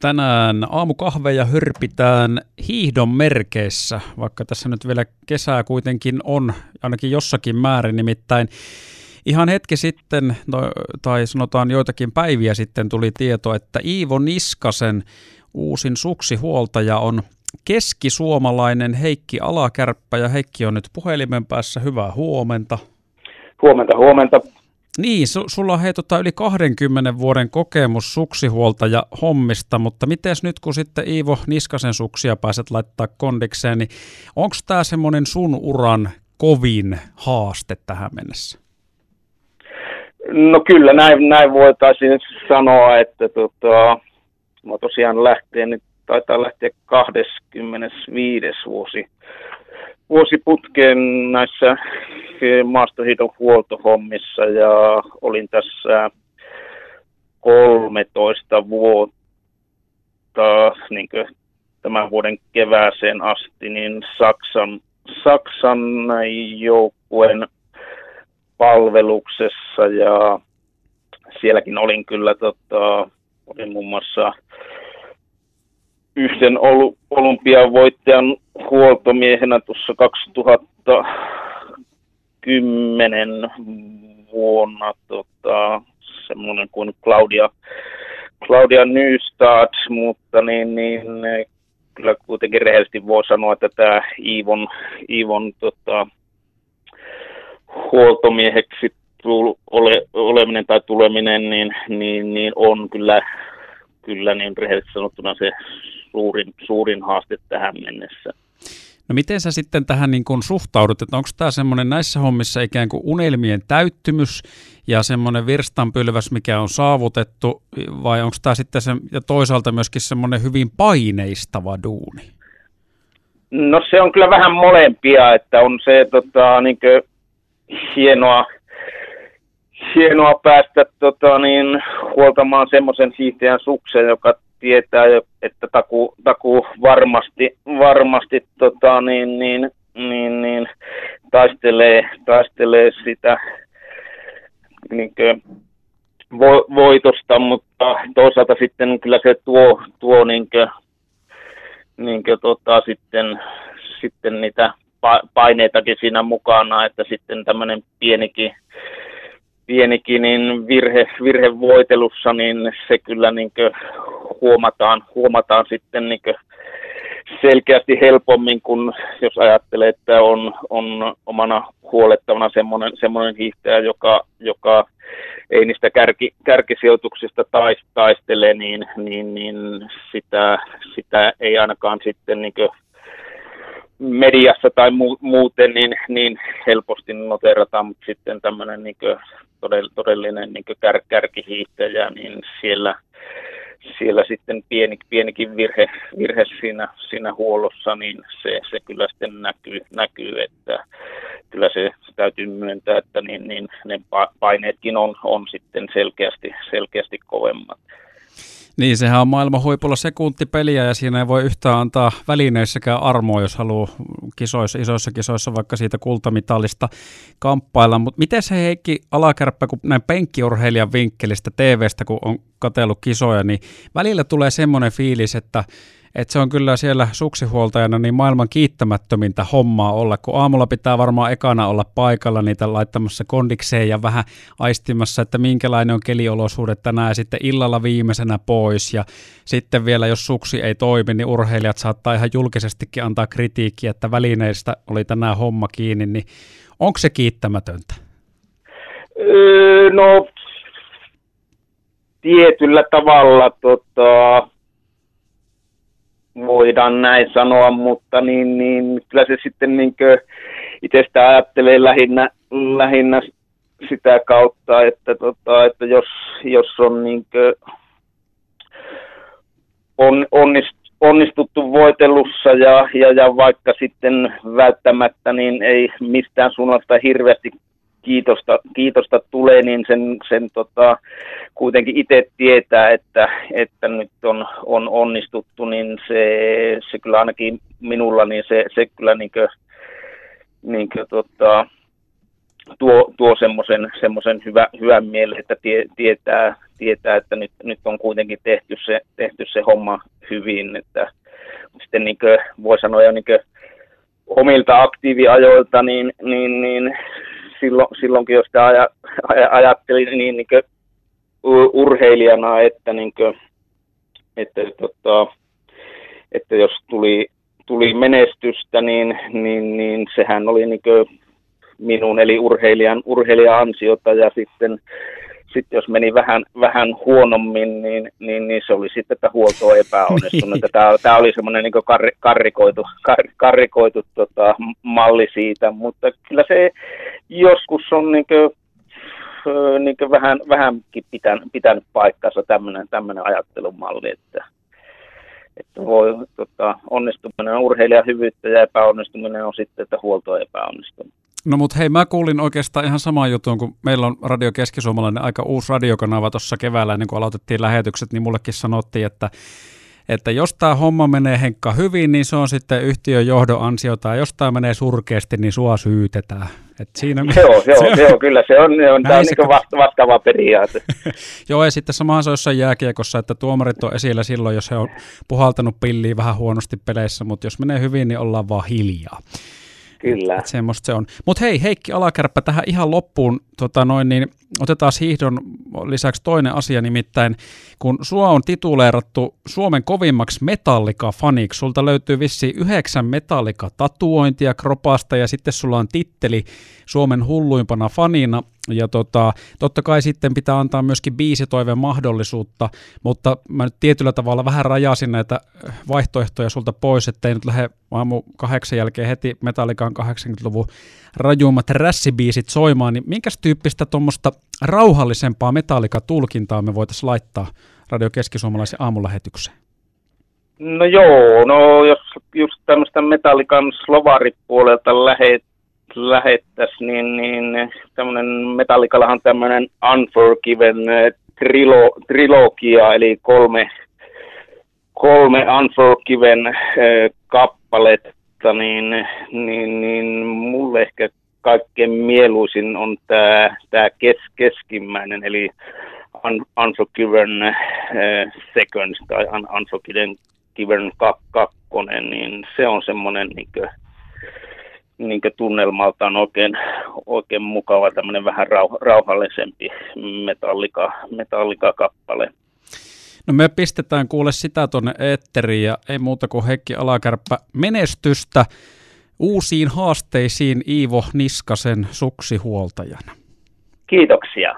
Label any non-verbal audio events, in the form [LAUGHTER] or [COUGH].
Tänään aamukahveja hörpitään hiihdon merkeissä, vaikka tässä nyt vielä kesää kuitenkin on, ainakin jossakin määrin nimittäin. Ihan hetki sitten, no, tai sanotaan joitakin päiviä sitten, tuli tieto, että Iivo Niskasen uusin suksihuoltaja on keskisuomalainen Heikki Alakärppä, ja Heikki on nyt puhelimen päässä. Hyvää huomenta. Huomenta, huomenta. Niin, su- sulla on hei, tota, yli 20 vuoden kokemus suksihuoltaja hommista, mutta miten nyt kun sitten Iivo Niskasen suksia pääset laittaa kondikseen, niin onko tämä semmoinen sun uran kovin haaste tähän mennessä? No kyllä, näin, näin voitaisiin sanoa, että tota, mä tosiaan lähtien, nyt taitaa lähteä 25. vuosi, vuosi putkeen näissä maastohiidon huoltohommissa ja olin tässä 13 vuotta niin tämän vuoden kevääseen asti niin Saksan, Saksan joukkueen palveluksessa ja sielläkin olin kyllä tota, olin muun muassa yhden olympiavoittajan huoltomiehenä tuossa 2010 vuonna tota, semmoinen kuin Claudia, Claudia Nystad, mutta niin, niin kyllä kuitenkin rehellisesti voi sanoa, että tämä Iivon, Iivon tota, huoltomieheksi ole, oleminen tai tuleminen niin, niin, niin on kyllä, kyllä niin rehellisesti sanottuna se suurin, suurin haaste tähän mennessä. No miten sä sitten tähän niin kun suhtaudut, että onko tämä semmoinen näissä hommissa ikään kuin unelmien täyttymys ja semmoinen virstanpylväs, mikä on saavutettu, vai onko tämä sitten se, ja toisaalta myöskin semmoinen hyvin paineistava duuni? No se on kyllä vähän molempia, että on se tota, niin hienoa, hienoa päästä tota, niin, huoltamaan semmoisen hiihtäjän suksen, joka tietää, että taku, taku varmasti, varmasti tota, niin, niin, niin, niin, taistelee, taistelee sitä niin kuin, vo, voitosta, mutta toisaalta sitten kyllä se tuo, tuo niin kuin, niin kuin, tota, sitten, sitten niitä paineitakin siinä mukana, että sitten tämmöinen pienikin, pienikin niin virhe, virhevoitelussa, niin se kyllä niin huomataan, huomataan sitten niin selkeästi helpommin, kun jos ajattelee, että on, on omana huolettavana semmoinen, semmoinen hiihtäjä, joka, joka ei niistä kärki, kärkisijoituksista taistele, niin, niin, niin sitä, sitä ei ainakaan sitten niin mediassa tai mu- muuten niin, niin helposti noterataan, mutta sitten tämmöinen niin todellinen niin kär, kärkihiihtäjä, niin siellä, siellä sitten pieni, pienikin virhe, virhe siinä, siinä huollossa, niin se, se kyllä sitten näkyy, näkyy, että kyllä se täytyy myöntää, että niin, niin ne paineetkin on, on sitten selkeästi, selkeästi kovemmat. Niin, sehän on maailman huipulla sekuntipeliä ja siinä ei voi yhtään antaa välineissäkään armoa, jos haluaa kisoissa, isoissa kisoissa vaikka siitä kultamitalista kamppailla. Mutta miten se Heikki Alakärppä, kun näin penkkiurheilijan vinkkelistä TVstä, kun on katellut kisoja, niin välillä tulee semmoinen fiilis, että että se on kyllä siellä suksihuoltajana niin maailman kiittämättömintä hommaa olla, kun aamulla pitää varmaan ekana olla paikalla niitä laittamassa kondikseen ja vähän aistimassa, että minkälainen on keliolosuudet tänään ja sitten illalla viimeisenä pois ja sitten vielä jos suksi ei toimi, niin urheilijat saattaa ihan julkisestikin antaa kritiikkiä, että välineistä oli tänään homma kiinni, niin onko se kiittämätöntä? No tietyllä tavalla tota, voidaan näin sanoa, mutta niin, niin kyllä se sitten niin itsestä ajattelee lähinnä, lähinnä sitä kautta, että, tota, että jos, jos on niin on, onnist, onnistuttu voitelussa ja, ja, ja, vaikka sitten välttämättä niin ei mistään suunnasta hirveästi kiitosta, kiitosta tulee, niin sen, sen tota, kuitenkin itse tietää, että, että nyt on, on onnistuttu, niin se, se kyllä ainakin minulla, niin se, se kyllä niin kuin, niin kuin, tota, tuo, tuo semmoisen, semmoisen hyvä, hyvän mielen, että tie, tietää, tietää, että nyt, nyt on kuitenkin tehty se, tehty se homma hyvin, että sitten niin kuin voi sanoa jo niin omilta aktiiviajoilta, niin, niin, niin silloin, silloinkin jos sitä aja, aja, ajattelin niin, niin urheilijana, että, niin kuin, että, tota, että jos tuli, tuli menestystä, niin, niin, niin sehän oli niin minun eli urheilijan, urheilijan ansiota ja sitten sitten jos meni vähän, vähän huonommin, niin, niin, niin, se oli sitten, että huolto on epäonnistunut. tämä, tämä oli semmoinen niin kar, karrikoitu, kar, karrikoitu tota, malli siitä, mutta kyllä se joskus on niin kuin, niin kuin vähän, vähänkin pitänyt, pitänyt paikkansa tämmöinen, tämmöinen ajattelumalli, että, että voi, tota, onnistuminen on urheilijan hyvyyttä ja epäonnistuminen on sitten, että huolto on epäonnistunut. No mutta hei, mä kuulin oikeastaan ihan saman jutun, kun meillä on Radio Keskisuomalainen aika uusi radiokanava tuossa keväällä, niin kun aloitettiin lähetykset, niin mullekin sanottiin, että että jos tämä homma menee Henkka hyvin, niin se on sitten yhtiön johdon ansiota, ja jos tämä menee surkeasti, niin sua syytetään. Et siinä [LAUGHS] joo, joo, se on, joo, kyllä se on, on tämä on niin vasta, vastaava periaate. [LAUGHS] joo, ja sitten samahan se on jossain jääkiekossa, että tuomarit on esillä silloin, jos he on puhaltanut pilliin vähän huonosti peleissä, mutta jos menee hyvin, niin ollaan vaan hiljaa. Kyllä. Et, semmoista se on. Mutta hei, Heikki Alakärppä, tähän ihan loppuun tota noin, niin otetaan hiihdon lisäksi toinen asia, nimittäin kun sua on tituleerattu Suomen kovimmaksi metallika-faniksi, sulta löytyy vissi yhdeksän metallika-tatuointia kropasta ja sitten sulla on titteli Suomen hulluimpana fanina, ja tota, totta kai sitten pitää antaa myöskin biisitoiveen mahdollisuutta, mutta mä nyt tietyllä tavalla vähän rajasin näitä vaihtoehtoja sulta pois, ettei nyt lähde aamu kahdeksan jälkeen heti Metallican 80-luvun rajuimmat rässibiisit soimaan, niin minkä tyyppistä tuommoista rauhallisempaa Metallica-tulkintaa me voitaisiin laittaa Radio Keskisuomalaisen aamulähetykseen? No joo, no jos just tämmöistä Metallican slovaripuolelta lähet, lähettäisiin, niin, niin tämmöinen Metallikallahan tämmöinen Unforgiven eh, trilo, trilogia, eli kolme, kolme Unforgiven äh, kappaletta, niin, niin, niin mulle ehkä kaikkein mieluisin on tämä tää kes, keskimmäinen, eli Un, Unforgiven äh, Seconds tai Un, Unforgiven kakkonen, niin se on semmoinen niin niin tunnelmaltaan oikein, oikein mukava, tämmöinen vähän rauh- rauhallisempi metallika, metallika-kappale. No me pistetään kuule sitä tuonne eetteriin ja ei muuta kuin Heikki Alakärppä menestystä uusiin haasteisiin Iivo Niskasen suksihuoltajana. Kiitoksia.